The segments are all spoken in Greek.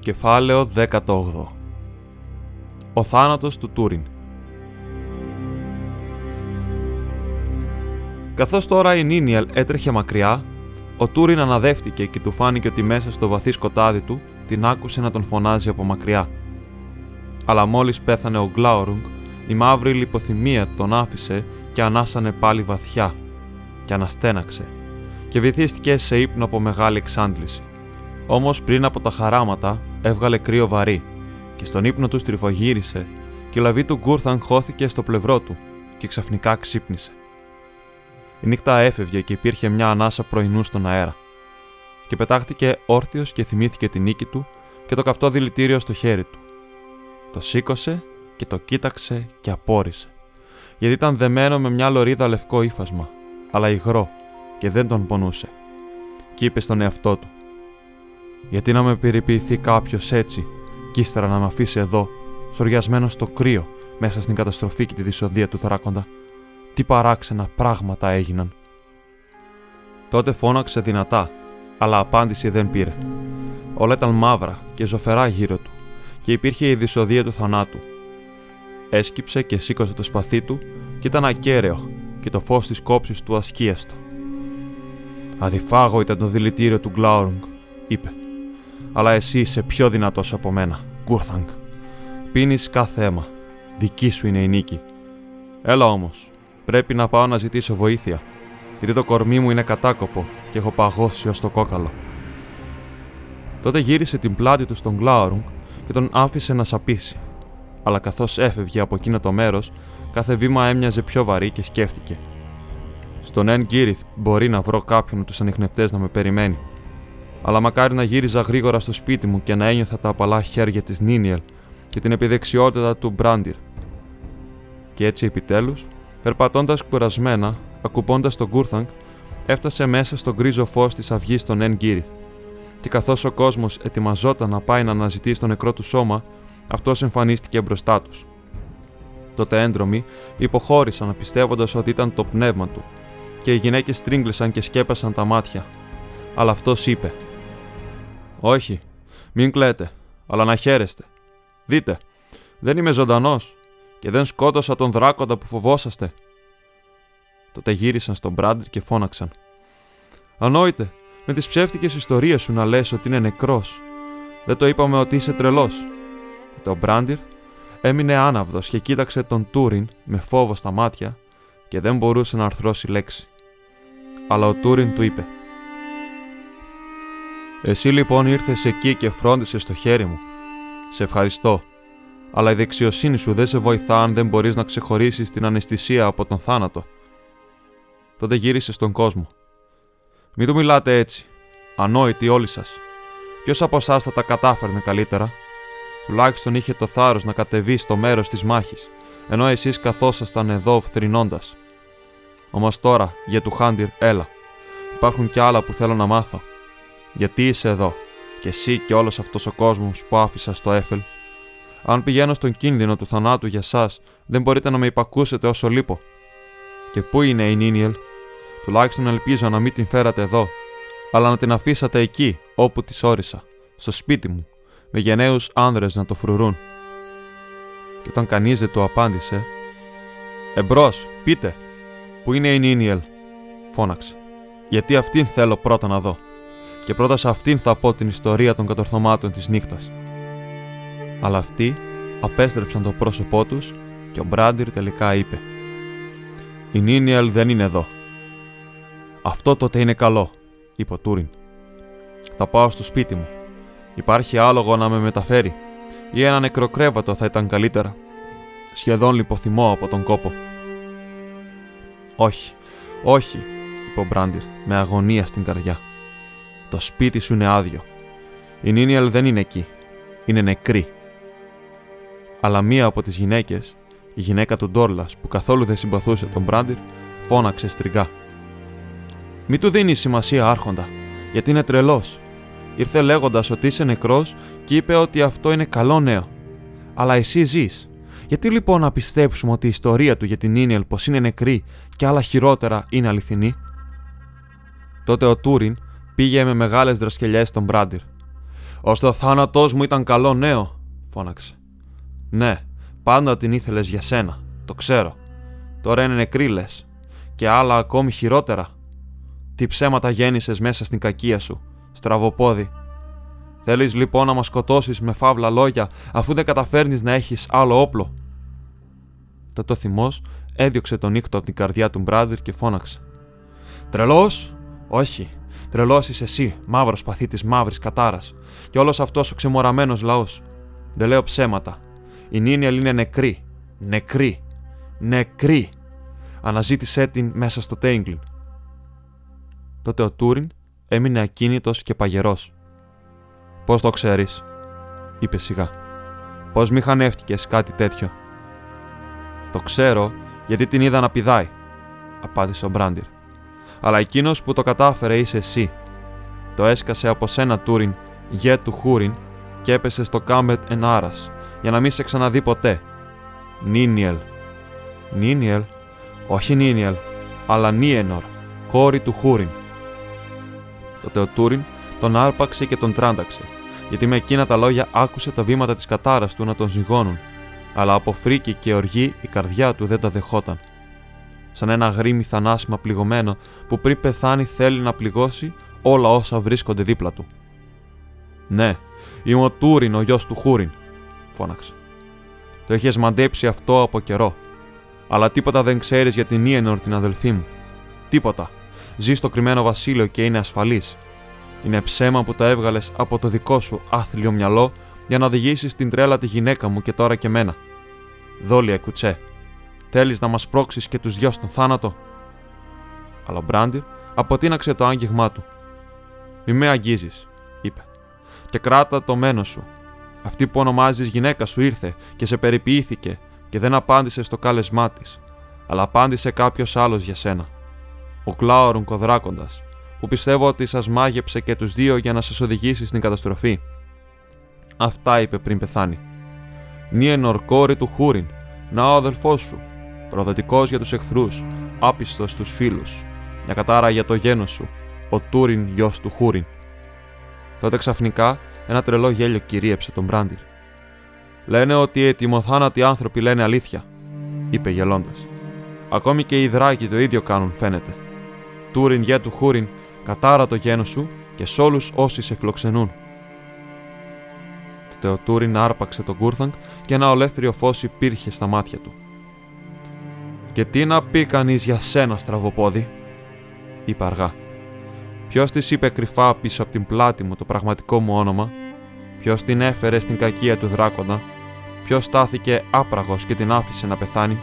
Κεφάλαιο 18 Ο θάνατος του Τούριν Καθώς τώρα η Νίνιελ έτρεχε μακριά, ο Τούριν αναδεύτηκε και του φάνηκε ότι μέσα στο βαθύ σκοτάδι του την άκουσε να τον φωνάζει από μακριά. Αλλά μόλις πέθανε ο Γκλάουρουγκ, η μαύρη λιποθυμία τον άφησε και ανάσανε πάλι βαθιά και αναστέναξε και βυθίστηκε σε ύπνο από μεγάλη εξάντληση. Όμως πριν από τα χαράματα έβγαλε κρύο βαρύ και στον ύπνο του στριφογύρισε και η λαβή του Γκούρθαν χώθηκε στο πλευρό του και ξαφνικά ξύπνησε. Η νύχτα έφευγε και υπήρχε μια ανάσα πρωινού στον αέρα. Και πετάχτηκε όρθιος και θυμήθηκε την νίκη του και το καυτό δηλητήριο στο χέρι του. Το σήκωσε και το κοίταξε και απόρρισε. Γιατί ήταν δεμένο με μια λωρίδα λευκό ύφασμα, αλλά υγρό και δεν τον πονούσε. Και είπε στον εαυτό του: Γιατί να με περιποιηθεί κάποιος έτσι, κι ύστερα να με αφήσει εδώ, σοριασμένο στο κρύο, μέσα στην καταστροφή και τη δυσοδεία του δράκοντα. Τι παράξενα πράγματα έγιναν. Τότε φώναξε δυνατά, αλλά απάντηση δεν πήρε. Όλα ήταν μαύρα και ζωφερά γύρω του, και υπήρχε η δυσοδεία του θανάτου. Έσκυψε και σήκωσε το σπαθί του και ήταν ακέραιο και το φως της κόψης του ασκίαστο. Αδιφάγω ήταν το δηλητήριο του Γκλάουρουγκ, είπε. Αλλά εσύ είσαι πιο δυνατός από μένα, Γκούρθανγκ. Πίνεις κάθε αίμα. Δική σου είναι η νίκη. Έλα όμως, πρέπει να πάω να ζητήσω βοήθεια, γιατί το κορμί μου είναι κατάκοπο και έχω παγώσει ως το κόκαλο. Τότε γύρισε την πλάτη του στον Γκλάουρουγκ και τον άφησε να σαπίσει. Αλλά καθώς έφευγε από εκείνο το μέρος, κάθε βήμα έμοιαζε πιο βαρύ και σκέφτηκε – στον Εν Γκύριθ μπορεί να βρω κάποιον από τους ανιχνευτές να με περιμένει. Αλλά μακάρι να γύριζα γρήγορα στο σπίτι μου και να ένιωθα τα απαλά χέρια της Νίνιελ και την επιδεξιότητα του Μπράντιρ. Και έτσι επιτέλους, περπατώντας κουρασμένα, ακουπώντας τον Γκούρθανγκ, έφτασε μέσα στο γκρίζο φως της αυγής των Εν Γκύριθ. Και καθώς ο κόσμος ετοιμαζόταν να πάει να αναζητήσει το νεκρό του σώμα, αυτός εμφανίστηκε μπροστά τους. Τότε έντρομοι υποχώρησαν πιστεύοντας ότι ήταν το πνεύμα του και οι γυναίκες τρίγκλισαν και σκέπασαν τα μάτια. Αλλά αυτός είπε: Όχι, μην κλαίτε, αλλά να χαίρεστε. Δείτε, δεν είμαι ζωντανός και δεν σκότωσα τον δράκοντα που φοβόσαστε. Τότε γύρισαν στον Μπράντρ και φώναξαν. Ανόητε, με τις ψεύτικες ιστορίες σου να λες ότι είναι νεκρός. Δεν το είπαμε ότι είσαι τρελός. Και το Μπράντιρ έμεινε άναυδος και κοίταξε τον Τούριν με φόβο στα μάτια και δεν μπορούσε να αρθρώσει λέξη αλλά ο Τούριν του είπε «Εσύ λοιπόν ήρθες εκεί και φρόντισες το χέρι μου. Σε ευχαριστώ, αλλά η δεξιοσύνη σου δεν σε βοηθά αν δεν μπορείς να ξεχωρίσεις την αναισθησία από τον θάνατο». Τότε γύρισε στον κόσμο. «Μην του μιλάτε έτσι, ανόητοι όλοι σας. Ποιος από εσάς θα τα κατάφερνε καλύτερα» τουλάχιστον είχε το θάρρος να κατεβεί στο μέρος της μάχης, ενώ εσείς καθόσασταν εδώ φθρυνώντα. Όμως τώρα, για του Χάντιρ, έλα. Υπάρχουν κι άλλα που θέλω να μάθω. Γιατί είσαι εδώ, και εσύ και όλος αυτός ο κόσμος που άφησα στο Έφελ. Αν πηγαίνω στον κίνδυνο του θανάτου για εσά, δεν μπορείτε να με υπακούσετε όσο λείπω. Και πού είναι η Νίνιελ, τουλάχιστον ελπίζω να μην την φέρατε εδώ, αλλά να την αφήσατε εκεί, όπου της όρισα, στο σπίτι μου, με γενναίους άνδρες να το φρουρούν. Και όταν κανείς δεν του απάντησε, Εμπρός, πείτε, Πού είναι η Νίνιελ, φώναξε. Γιατί αυτήν θέλω πρώτα να δω. Και πρώτα σε αυτήν θα πω την ιστορία των κατορθωμάτων της νύχτας. Αλλά αυτοί απέστρεψαν το πρόσωπό τους και ο Μπράντιρ τελικά είπε: Η Νίνιελ δεν είναι εδώ. Αυτό τότε είναι καλό, είπε ο Τούριν. Θα πάω στο σπίτι μου. Υπάρχει άλογο να με μεταφέρει, ή ένα νεκροκρέβατο θα ήταν καλύτερα. Σχεδόν λιποθυμώ από τον κόπο. Όχι, όχι, είπε ο Μπράντιρ με αγωνία στην καρδιά. Το σπίτι σου είναι άδειο. Η Νίνιελ δεν είναι εκεί. Είναι νεκρή. Αλλά μία από τις γυναίκες, η γυναίκα του Ντόρλας που καθόλου δεν συμπαθούσε τον Μπράντιρ, φώναξε στριγγά. Μη του δίνεις σημασία, Άρχοντα, γιατί είναι τρελός. Ήρθε λέγοντας ότι είσαι νεκρός και είπε ότι αυτό είναι καλό νέο. Αλλά εσύ ζεις γιατί λοιπόν να πιστέψουμε ότι η ιστορία του για την Ίνιελ πως είναι νεκρή και άλλα χειρότερα είναι αληθινή; Τότε ο Τούριν πήγε με μεγάλες δρασκελιές στον Μπράντιρ. Ώστε ο θάνατός μου ήταν καλό νέο, φώναξε. Ναι, πάντα την ήθελες για σένα, το ξέρω. Τώρα είναι νεκρή λες. Και άλλα ακόμη χειρότερα. Τι ψέματα γέννησες μέσα στην κακία σου, στραβοπόδι. Θέλεις λοιπόν να μας σκοτώσεις με φαύλα λόγια, αφού δεν καταφέρνεις να έχεις άλλο όπλο. Τότε ο θυμός έδιωξε τον ήχτο από την καρδιά του Μπράδερ και φώναξε. Τρελός! Όχι. Τρελό είσαι εσύ, μαύρος παθή τη μαύρης κατάρας, και όλος αυτός ο ξεμοραμένος λαός. Δεν λέω ψέματα. Η Νίνιελ είναι νεκρή. Νεκρή. Νεκρή. Αναζήτησέ την μέσα στο Τέιγκλιν. Τότε ο Τούριν έμεινε ακίνητος και παγερός. Πώς το ξέρεις, είπε σιγά. Πώς μη χανεύτηκες κάτι τέτοιο. Το ξέρω γιατί την είδα να πηδάει, απάντησε ο Μπράντιρ. Αλλά εκείνος που το κατάφερε είσαι εσύ. Το έσκασε από σένα Τούριν, γέ του Χούριν, και έπεσε στο Κάμετ εν Άρας, για να μην σε ξαναδεί ποτέ. Νίνιελ. Νίνιελ; Όχι Νίνιελ, αλλά Νίενορ, κόρη του Χούριν. Τότε ο Τούριν τον άρπαξε και τον τράνταξε, γιατί με εκείνα τα λόγια άκουσε τα βήματα της κατάρας του να τον ζυγώνουν, αλλά από φρίκη και οργή η καρδιά του δεν τα δεχόταν. Σαν ένα γρήμι θανάσιμα πληγωμένο που πριν πεθάνει θέλει να πληγώσει όλα όσα βρίσκονται δίπλα του. Ναι, είμαι ο Τούριν, ο γιος του Χούριν, φώναξε. Το έχεις μαντέψει αυτό από καιρό. Αλλά τίποτα δεν ξέρεις για την Ιενορ, την αδελφή μου. Τίποτα. Ζει στο κρυμμένο βασίλειο και είναι ασφαλής. Είναι ψέμα που τα έβγαλες από το δικό σου άθλιο μυαλό για να οδηγήσεις την τρέλα τη γυναίκα μου και τώρα και μένα. Δόλια κουτσέ. Θέλεις να μας πρόξεις και τους δυο στον θάνατο; Αλλά ο Μπράντιρ αποτείναξε το άγγιγμά του. Μη με αγγίζεις, είπε. Και κράτα το μένος σου. Αυτή που ονομάζεις γυναίκα σου ήρθε και σε περιποιήθηκε και δεν απάντησε στο κάλεσμά της, αλλά απάντησε κάποιος άλλος για σένα. Ο Κλάουρουν Κοδράκοντας, που πιστεύω ότι σας μάγεψε και τους δύο για να σας οδηγήσει στην καταστροφή. Αυτά είπε πριν πεθάνει. Νίενορ κόρη του Χούριν, να ο αδελφός σου, προδοτικός για τους εχθρούς, άπιστος στους φίλους, μια κατάρα για το γένος σου, ο Τούριν γιος του Χούριν. Τότε ξαφνικά ένα τρελό γέλιο κυρίεψε τον Μπράντιρ. Λένε ότι οι ετοιμοθάνατοι άνθρωποι λένε αλήθεια, είπε γελώντας. Ακόμη και οι δράκοι το ίδιο κάνουν, φαίνεται. Τούριν γέ του Χούριν, κατάρα το γένος σου και σ' όλους όσοι σε φιλοξενούν. Τότε ο Τούριν άρπαξε τον Κούρθανγκ και ένα ολέθριο φως υπήρχε στα μάτια του. Και τι να πει κανείς για σένα, στραβοπόδι, είπε αργά. Ποιος της είπε κρυφά πίσω από την πλάτη μου το πραγματικό μου όνομα, ποιος την έφερε στην κακία του δράκοντα, ποιος στάθηκε άπραγος και την άφησε να πεθάνει,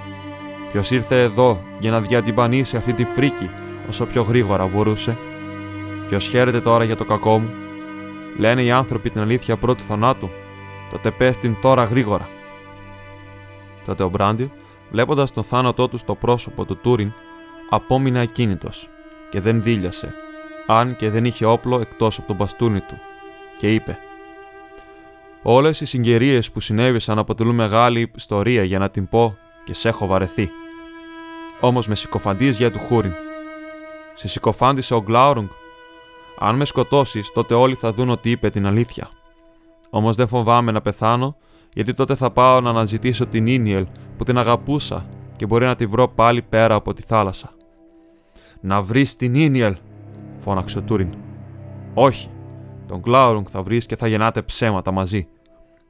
ποιος ήρθε εδώ για να διατυμπανίσει αυτή τη φρίκη όσο πιο γρήγορα μπορούσε, ποιος χαίρεται τώρα για το κακό μου; Λένε οι άνθρωποι την αλήθεια πρώτου θανάτου, τότε πες την τώρα γρήγορα. Τότε ο Μπράντιρ, βλέποντας τον θάνατό του στο πρόσωπο του Τούριν, απόμεινε ακίνητος και δεν δίλιασε αν και δεν είχε όπλο εκτός από τον μπαστούνι του, και είπε «Όλες οι συγκαιρίες που συνέβησαν αποτελούν μεγάλη ιστορία για να την πω και σε έχω βαρεθεί. Όμως με συκοφαντείς για του Χούριν. Σε συκοφάντησε ο Γκλάουρουγκ. Αν με σκοτώσεις, τότε όλοι θα δουν ότι είπε την αλήθεια. Όμως δεν φοβάμαι να πεθάνω, γιατί τότε θα πάω να αναζητήσω τη Νίνιελ που την αγαπούσα και μπορεί να τη βρω πάλι πέρα από τη θάλασσα. Να βρεις τη Νίνιελ, φώναξε ο Τούριν. Όχι. Τον Γκλάουρουνγκ θα βρεις και θα γεννάτε ψέματα μαζί.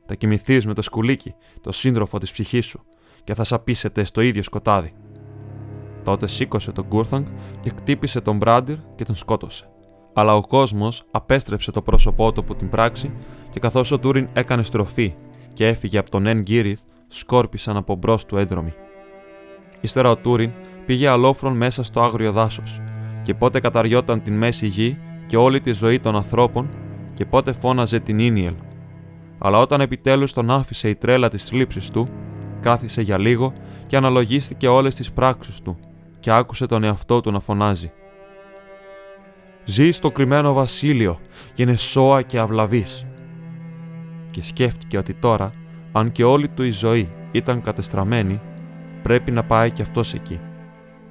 Θα κοιμηθείς με το σκουλίκι, το σύντροφο της ψυχής σου, και θα σαπίσετε στο ίδιο σκοτάδι. Τότε σήκωσε τον Γκούρθανγκ και χτύπησε τον Μπράντιρ και τον σκότωσε. Αλλά ο κόσμος απέστρεψε το πρόσωπό του από την πράξη και καθώς ο Τούριν έκανε στροφή και έφυγε από τον Εν Γκίριθ, σκόρπισαν από μπρος του έντρομοι. Ύστερα ο Τούριν πήγε αλόφρον μέσα στο άγριο δάσος και πότε καταριόταν την μέση γη και όλη τη ζωή των ανθρώπων και πότε φώναζε την Ίνιελ. Αλλά όταν επιτέλους τον άφησε η τρέλα της θλίψης του, κάθισε για λίγο και αναλογίστηκε όλες τις πράξεις του και άκουσε τον εαυτό του να φωνάζει. «Ζει στο κρυμμένο βασίλειο και είναι σώα και αυλαβής». Και σκέφτηκε ότι τώρα, αν και όλη του η ζωή ήταν κατεστραμμένη, πρέπει να πάει κι αυτός εκεί.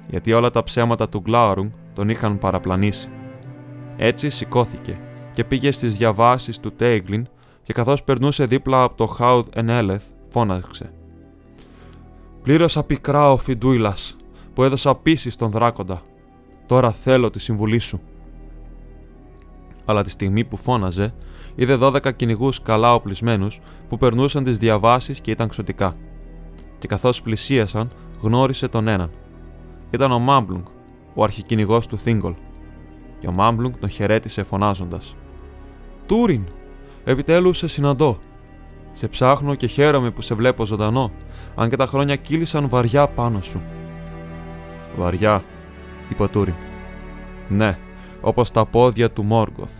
Γιατί όλα τα ψέματα του Γκλάουρουγκ τον είχαν παραπλανήσει. Έτσι σηκώθηκε και πήγε στις διαβάσεις του Τέιγκλιν και καθώς περνούσε δίπλα από το Χάουδ Ενέλεθ, φώναξε. Πλήρωσα πικρά ο Φιντούιλας που έδωσα πίση στον δράκοντα. Τώρα θέλω τη συμβουλή σου. Αλλά τη στιγμή που φώναζε, είδε δώδεκα κυνηγούς καλά οπλισμένους που περνούσαν τις διαβάσεις και ήταν ξωτικά. Και καθώς πλησίασαν, γνώρισε τον έναν. Ήταν ο Μάμπλουγκ, ο αρχικυνηγός του Θίγκολ. Και ο Μάμπλουγκ τον χαιρέτησε φωνάζοντας: Τούριν, επιτέλους σε συναντώ. Σε ψάχνω και χαίρομαι που σε βλέπω ζωντανό, αν και τα χρόνια κύλησαν βαριά πάνω σου. Βαριά, είπε ο Τούριν. Ναι, όπως τα πόδια του Μόργκοθ.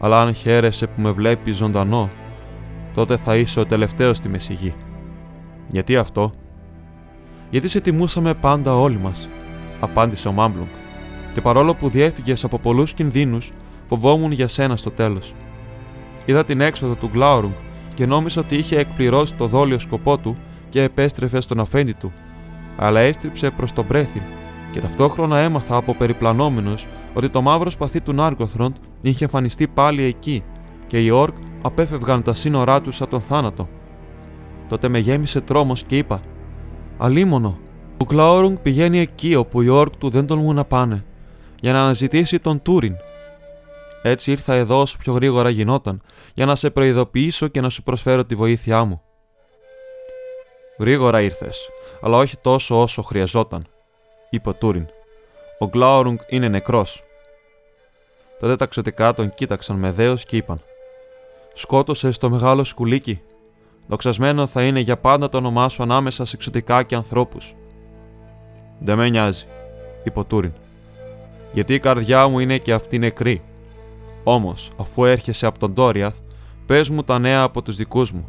Αλλά αν χαίρεσαι που με βλέπεις ζωντανό, τότε θα είσαι ο τελευταίος στη Μεσηγή. Γιατί αυτό, Γιατί σε τιμούσαμε πάντα όλοι μας, απάντησε ο Μάμπλουγκ. Και παρόλο που διέφυγες από πολλούς κινδύνους, φοβόμουν για σένα στο τέλος. Είδα την έξοδο του Γκλάουρουγκ και νόμιζα ότι είχε εκπληρώσει το δόλιο σκοπό του και επέστρεφε στον αφέντη του, αλλά έστριψε προς τον Μπρέθιν και ταυτόχρονα έμαθα από περιπλανόμενους ότι το μαύρο σπαθί του Νάρκοθροντ είχε εμφανιστεί πάλι εκεί και οι Ορκ απέφευγαν τα σύνορά τους από τον θάνατο. Τότε με γέμισε τρόμος και είπα: Αλίμονο, ο Κλάουρουγκ πηγαίνει εκεί όπου οι Ορκ του δεν τολμούν να πάνε, για να αναζητήσει τον Τούριν. Έτσι ήρθα εδώ όσο πιο γρήγορα γινόταν, για να σε προειδοποιήσω και να σου προσφέρω τη βοήθειά μου. Γρήγορα ήρθες, αλλά όχι τόσο όσο χρειαζόταν, είπε ο Τούριν. Ο Γκλάουρουγκ είναι νεκρός. Τότε τα ξωτικά τον κοίταξαν με δέος και είπαν: Σκότωσες το μεγάλο σκουλίκι. Δοξασμένο θα είναι για πάντα το όνομά σου ανάμεσα σε ξωτικά και ανθρώπους. Δεν με νοιάζει, είπε ο Τούριν. Γιατί η καρδιά μου είναι και αυτή νεκρή. Όμως, αφού έρχεσαι από τον Τόριαθ, πες μου τα νέα από τους δικούς μου.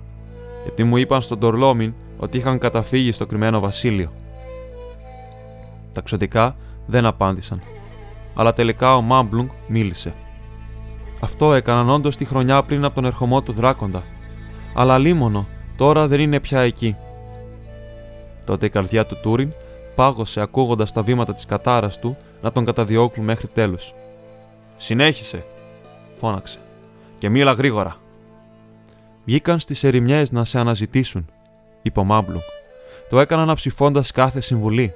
Γιατί μου είπαν στον Τορλόμιν ότι είχαν καταφύγει στο κρυμμένο βασίλειο. Τα ξωτικά δεν απάντησαν. Αλλά τελικά ο Μάμπλουγκ μίλησε. Αυτό έκαναν όντως τη χρονιά πριν από τον ερχομό του δράκοντα. Αλλά λίμωνο, τώρα δεν είναι πια εκεί. Τότε η καρδιά του Τούριν πάγωσε ακούγοντας τα βήματα της κατάρας του να τον καταδιώκουν μέχρι τέλους. Συνέχισε, φώναξε, και μίλα γρήγορα. Βγήκαν στις ερημιές να σε αναζητήσουν, είπε ο Μάμπλουγκ. Το έκαναν αψηφώντας κάθε συμβουλή,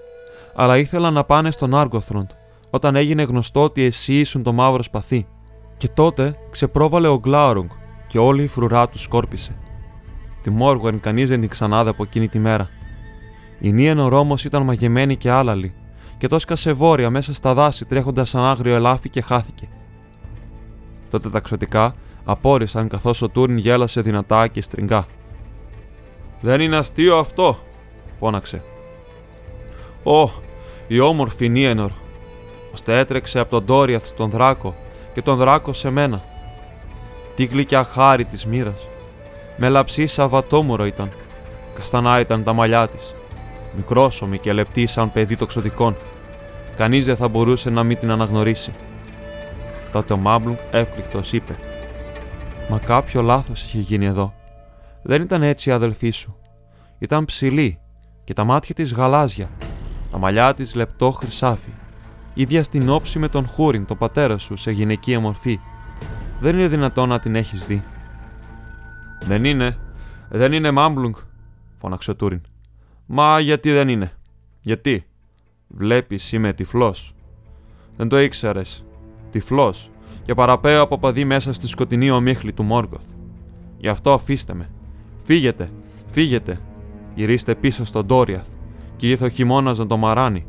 αλλά ήθελαν να πάνε στον Άργοθροντ, όταν έγινε γνωστό ότι εσύ ήσουν το μαύρο σπαθί. Και τότε ξεπρόβαλε ο Γκλάουρουγκ και όλη η φρουρά του σκόρπισε. Τη Μόργουεν κανείς δεν την ξανάδε από εκείνη τη μέρα. Η Νίενορ όμω ήταν μαγεμένη και άλαλη, και το σκασε βόρεια μέσα στα δάση τρέχοντας σαν άγριο ελάφι και χάθηκε. Τότε τα ξωτικά απόρρισαν καθώς ο Τούριν γέλασε δυνατά και στριγκά. Δεν είναι αστείο αυτό, φώναξε. Ω, η όμορφη Νίενορ, ώστε έτρεξε από τον Τόριαθ στον Δράκο και τον Δράκο σε μένα. Τι γλυκιά χάρη της μοίρας. Με λαψί σαβατόμουρο ήταν. Καστανά ήταν τα μαλλιά της. Μικρόσωμη και λεπτή σαν παιδί τοξοτικών. Κανείς δεν θα μπορούσε να μην την αναγνωρίσει. Τότε ο Μάμπλουγκ έπληκτος είπε: Μα κάποιο λάθος είχε γίνει εδώ. Δεν ήταν έτσι η αδελφή σου. Ήταν ψηλή και τα μάτια της γαλάζια, τα μαλλιά της λεπτό χρυσάφι ίδια στην όψη με τον Χούριν, τον πατέρα σου, σε γυναικεία μορφή. Δεν είναι δυνατόν να την έχεις δει. Δεν είναι. Δεν είναι Μάμπλουγκ, φώναξε ο Τούριν. Μα γιατί δεν είναι; Γιατί; Βλέπεις, είμαι τυφλός. Δεν το ήξερες. Τυφλός. Και παραπέω από παδί μέσα στη σκοτεινή ομίχλη του Μόργκοθ. Γι' αυτό αφήστε με. Φύγετε, φύγετε. Γυρίστε πίσω στον Ντόριαθ και ήρθε ο χειμώνας να το μαράνει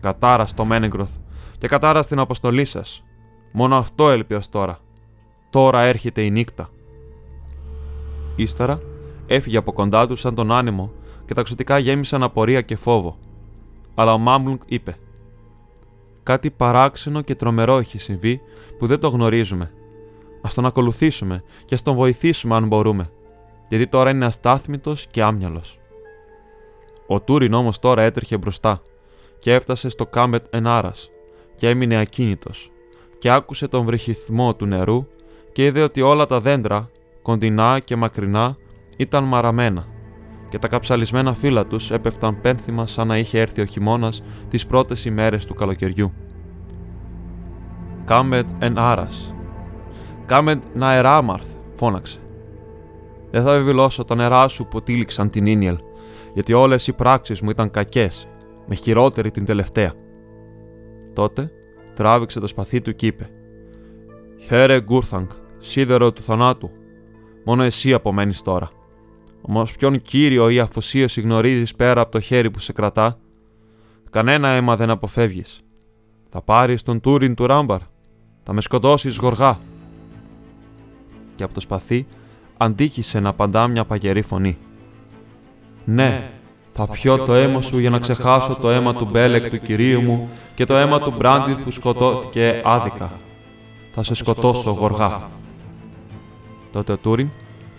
κατάρα στο Μένεγκροθ και κατάρα στην αποστολή σας. Μόνο αυτό έλειπε ως τώρα. Τώρα έρχεται η νύχτα. Ύστερα έφυγε από κοντά του σαν τον άνεμο και τα ξωτικά γέμισαν απορία και φόβο. Αλλά ο Μάμπλουγκ είπε: Κάτι παράξενο και τρομερό έχει συμβεί που δεν το γνωρίζουμε. Α τον ακολουθήσουμε και ας τον βοηθήσουμε αν μπορούμε, γιατί τώρα είναι αστάθμητος και άμυαλος. Ο Τούριν όμως τώρα έτρεχε μπροστά και έφτασε στο Κάμετ Ενάρας και έμεινε ακίνητος και άκουσε τον βρυχυθμό του νερού και είδε ότι όλα τα δέντρα, κοντινά και μακρινά, ήταν μαραμένα και τα καψαλισμένα φύλλα τους έπεφταν πένθυμα σαν να είχε έρθει ο χειμώνας τις πρώτες ημέρες του καλοκαιριού. Κάμετ εν άρας. Κάμε να εράμαρθ, φώναξε. Δεν θα βεβαιώσω τα νερά σου που τύλιξαν την Ίνιελ, γιατί όλες οι πράξεις μου ήταν κακές, με χειρότερη την τελευταία. Τότε τράβηξε το σπαθί του και είπε «Χαίρε Γκούρθανγκ, σίδερο του θανάτου, μόνο εσύ απομένεις τώρα. Όμως ποιον κύριο ή αφοσίωση γνωρίζεις πέρα από το χέρι που σε κρατά; Κανένα αίμα δεν αποφεύγεις. Θα πάρεις τον Τούριν του Ράμπαρ. Θα με σκοτώσεις γοργά. Και από το σπαθί αντίχησε να απαντά μια παγερή φωνή. Ναι, θα πιω το αίμα σου για να ξεχάσω το αίμα του Μπέλεκ του κυρίου μου και το αίμα του Μπράντιν που σκοτώθηκε άδικα. Θα σε σκοτώσω γοργά. Τότε ο Τούριν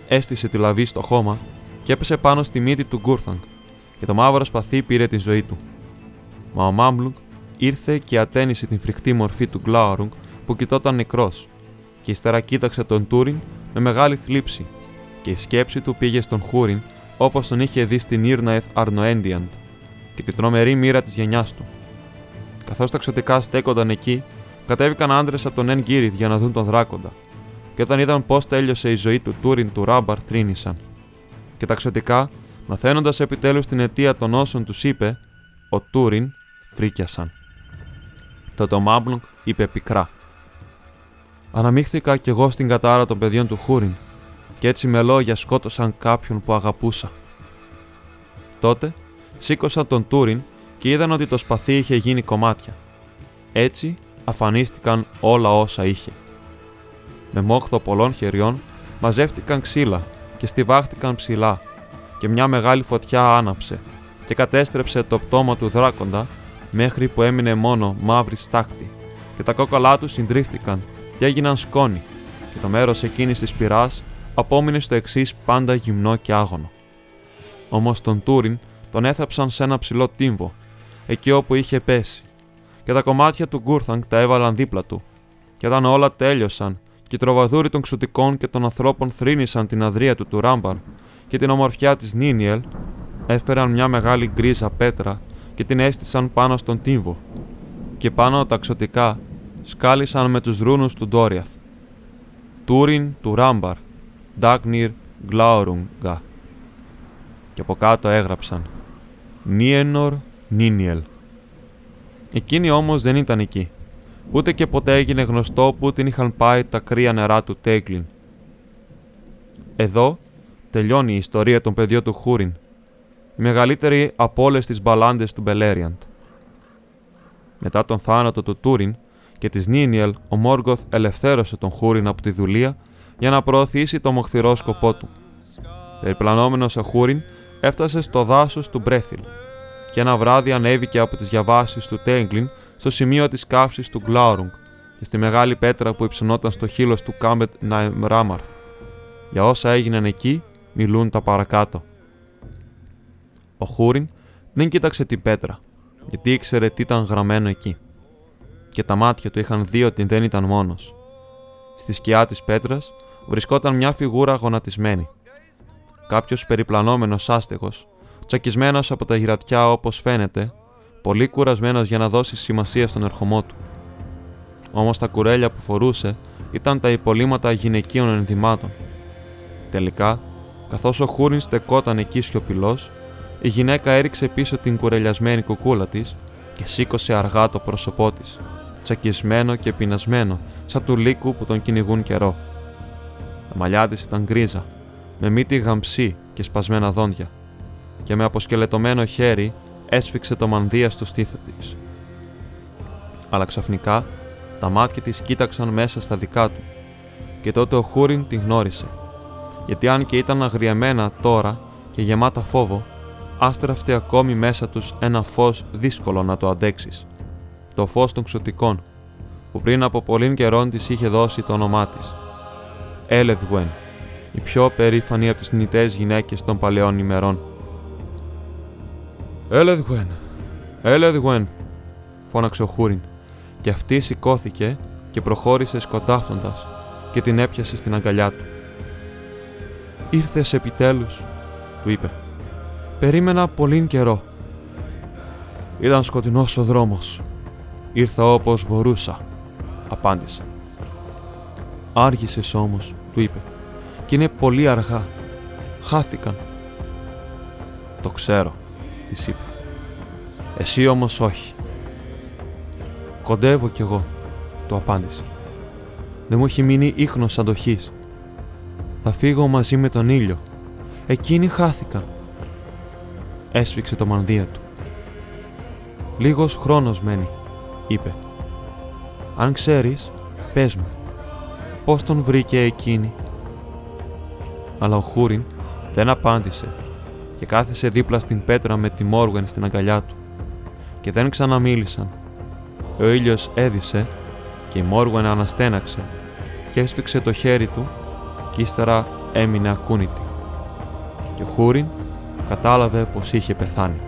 έστησε τη λαβή στο χώμα και έπεσε πάνω στη μύτη του Γκούρθανγκ και το μαύρο σπαθί πήρε τη ζωή του. Μα ο Μάμπλουγκ ήρθε και ατένισε την φρικτή μορφή του Γκλάουρουγκ που κοιτόταν νεκρός, και ύστερα κοίταξε τον Τούριν με μεγάλη θλίψη, και η σκέψη του πήγε στον Χούριν όπως τον είχε δει στην Ήρναεθ Αρνοέντιαντ και την τρομερή μοίρα της γενιάς του. Καθώς τα ξωτικά στέκονταν εκεί, κατέβηκαν άντρες από τον Εν για να δουν τον δράκοντα, και όταν είδαν πώς τέλειωσε η ζωή του Τούριν του Ράμπαρ, θρύνησαν. Και ταξιωτικά, μαθαίνοντας επιτέλους την αιτία των όσων τους είπε, ο Τούριν φρίκιασαν. Τότε ο Μάμπλονγκ είπε πικρά. Αναμίχθηκα κι εγώ στην κατάρα των παιδιών του Χούριν, και έτσι με λόγια σκότωσαν κάποιον που αγαπούσα. Τότε σήκωσαν τον Τούριν και είδαν ότι το σπαθί είχε γίνει κομμάτια. Έτσι αφανίστηκαν όλα όσα είχε. Με μόχθο πολλών χεριών μαζεύτηκαν ξύλα και στιβάχτηκαν ψηλά και μια μεγάλη φωτιά άναψε και κατέστρεψε το πτώμα του δράκοντα μέχρι που έμεινε μόνο μαύρη στάχτη και τα κόκαλά τους συντρίφτηκαν και έγιναν σκόνη και το μέρος εκείνης της πυράς απόμεινε στο εξής πάντα γυμνό και άγωνο. Όμως τον Τούριν τον έθαψαν σε ένα ψηλό τύμβο, εκεί όπου είχε πέσει, και τα κομμάτια του Γκούρθανγκ τα έβαλαν δίπλα του, και όταν όλα τέλειωσαν και οι τροβαδούροι των ξωτικών και των ανθρώπων θρύνησαν την αδρία του του Ράμπαρ και την ομορφιά της Νίνιελ, έφεραν μια μεγάλη γκρίζα πέτρα και την έστησαν πάνω στον τύμβο, και πάνω τα ξωτικά σκάλισαν με τους δρούνους του Ντόριαθ. Τούριν του Ράμπαρ, Ντάγνιρ Γκλάουρουγκα. Και από κάτω έγραψαν Νίενορ Νίνιελ. Εκείνη όμως δεν ήταν εκεί. Ούτε και ποτέ έγινε γνωστό που την είχαν πάει τα κρύα νερά του Τέγκλιν. Εδώ τελειώνει η ιστορία των παιδιών του Χούριν, η μεγαλύτερη από όλες τις μπαλάντες του Μπελέριαντ. Μετά τον θάνατο του Τούριν και της Νίνιελ, ο Μόργκοθ ελευθέρωσε τον Χούριν από τη δουλεία για να προωθήσει το μοχθηρό σκοπό του. Περιπλανόμενος ο Χούριν έφτασε στο δάσος του Μπρέθιλ και ένα βράδυ ανέβηκε από τις διαβάσεις του Τέγκλιν στο σημείο της καύσης του Γκλάουρουγκ και στη μεγάλη πέτρα που υψωνόταν στο χείλος του Κάμπετ Ναεμράμαρθ. Για όσα έγιναν εκεί, μιλούν τα παρακάτω. Ο Χούριν δεν κοίταξε την πέτρα, γιατί ήξερε τι ήταν γραμμένο εκεί. Και τα μάτια του είχαν δει ότι δεν ήταν μόνος. Στη σκιά της πέτρας βρισκόταν μια φιγούρα γονατισμένη. Κάποιος περιπλανόμενος άστεγος, τσακισμένος από τα γυρατιά όπως φαίνεται, πολύ κουρασμένος για να δώσει σημασία στον ερχομό του. Όμως τα κουρέλια που φορούσε ήταν τα υπολείμματα γυναικείων ενδυμάτων. Τελικά, καθώς ο Χούριν στεκόταν εκεί σιωπηλός, η γυναίκα έριξε πίσω την κουρελιασμένη κουκούλα της και σήκωσε αργά το πρόσωπό της, τσακισμένο και πεινασμένο, σαν του λύκου που τον κυνηγούν καιρό. Τα μαλλιά της ήταν γκρίζα, με μύτη γαμψή και σπασμένα δόντια, και με αποσκελετωμένο χέρι έσφιξε το μανδύα στο στήθο της. Αλλά ξαφνικά τα μάτια της κοίταξαν μέσα στα δικά του και τότε ο Χούριν την γνώρισε, γιατί αν και ήταν αγριεμένα τώρα και γεμάτα φόβο, άστραφτε ακόμη μέσα τους ένα φως δύσκολο να το αντέξεις. Το φως των ξωτικών, που πριν από πολλήν καιρόν της είχε δώσει το όνομά της. Έλεδγουεν, η πιο περήφανη από τις νητές γυναίκες των παλαιών ημερών. Έλεδγουεν, Έλεδγουεν, φώναξε ο Χούριν, και αυτή σηκώθηκε και προχώρησε σκοτάφτοντας και την έπιασε στην αγκαλιά του. «Ήρθες επιτέλους», του είπε. «Περίμενα πολύ καιρό. Ήταν σκοτεινός ο δρόμος. Ήρθα όπως μπορούσα», απάντησε. Άργησες όμως, του είπε. Και είναι πολύ αργά. Χάθηκαν. Το ξέρω, της είπε. Εσύ όμως όχι. Κοντεύω κι εγώ, του απάντησε. Δεν μου έχει μείνει ίχνος αντοχής. Θα φύγω μαζί με τον ήλιο. Εκείνοι χάθηκαν. Έσφιξε το μανδύα του. Λίγος χρόνος μένει, είπε. Αν ξέρεις, πες μου, πώς τον βρήκε εκείνη. Αλλά ο Χούριν δεν απάντησε και κάθεσε δίπλα στην πέτρα με τη Μόργουεν στην αγκαλιά του και δεν ξαναμίλησαν. Ο ήλιος έδισε και η Μόργουεν αναστέναξε και έσφιξε το χέρι του και ύστερα έμεινε ακούνητη. Και ο Χούριν κατάλαβε πως είχε πεθάνει.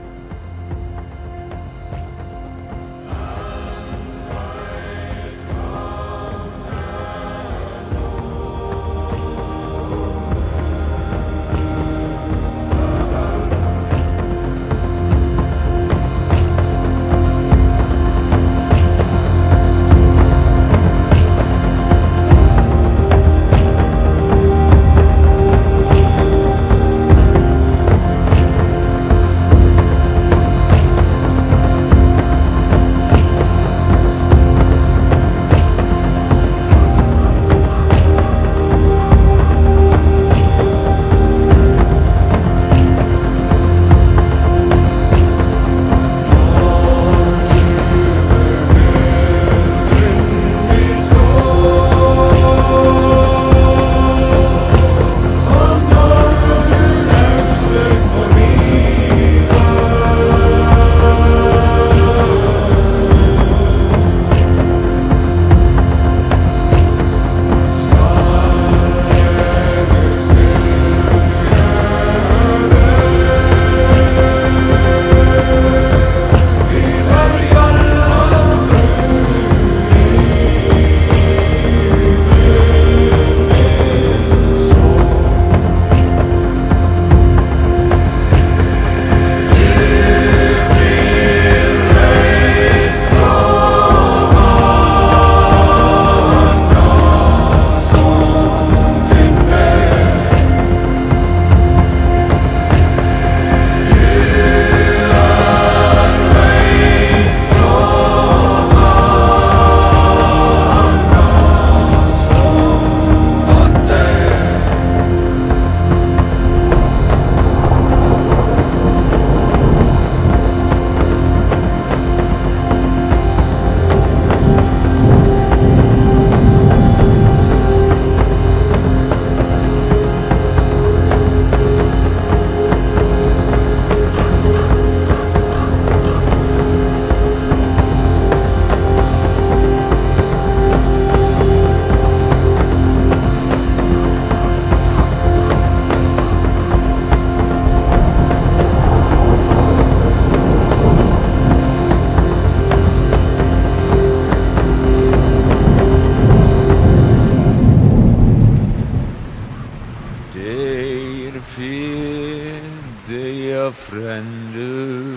men du,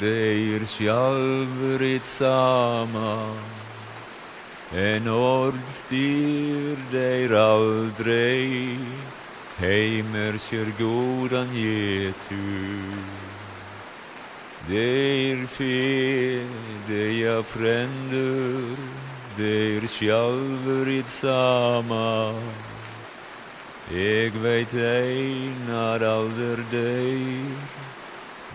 det är självrigt samma. En ord styr dig aldrig, heimer kör godan getu. Det är fel, det är fränder, det är självrigt samma. Ik weet een naar ouder deed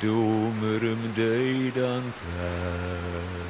domurum deidan per.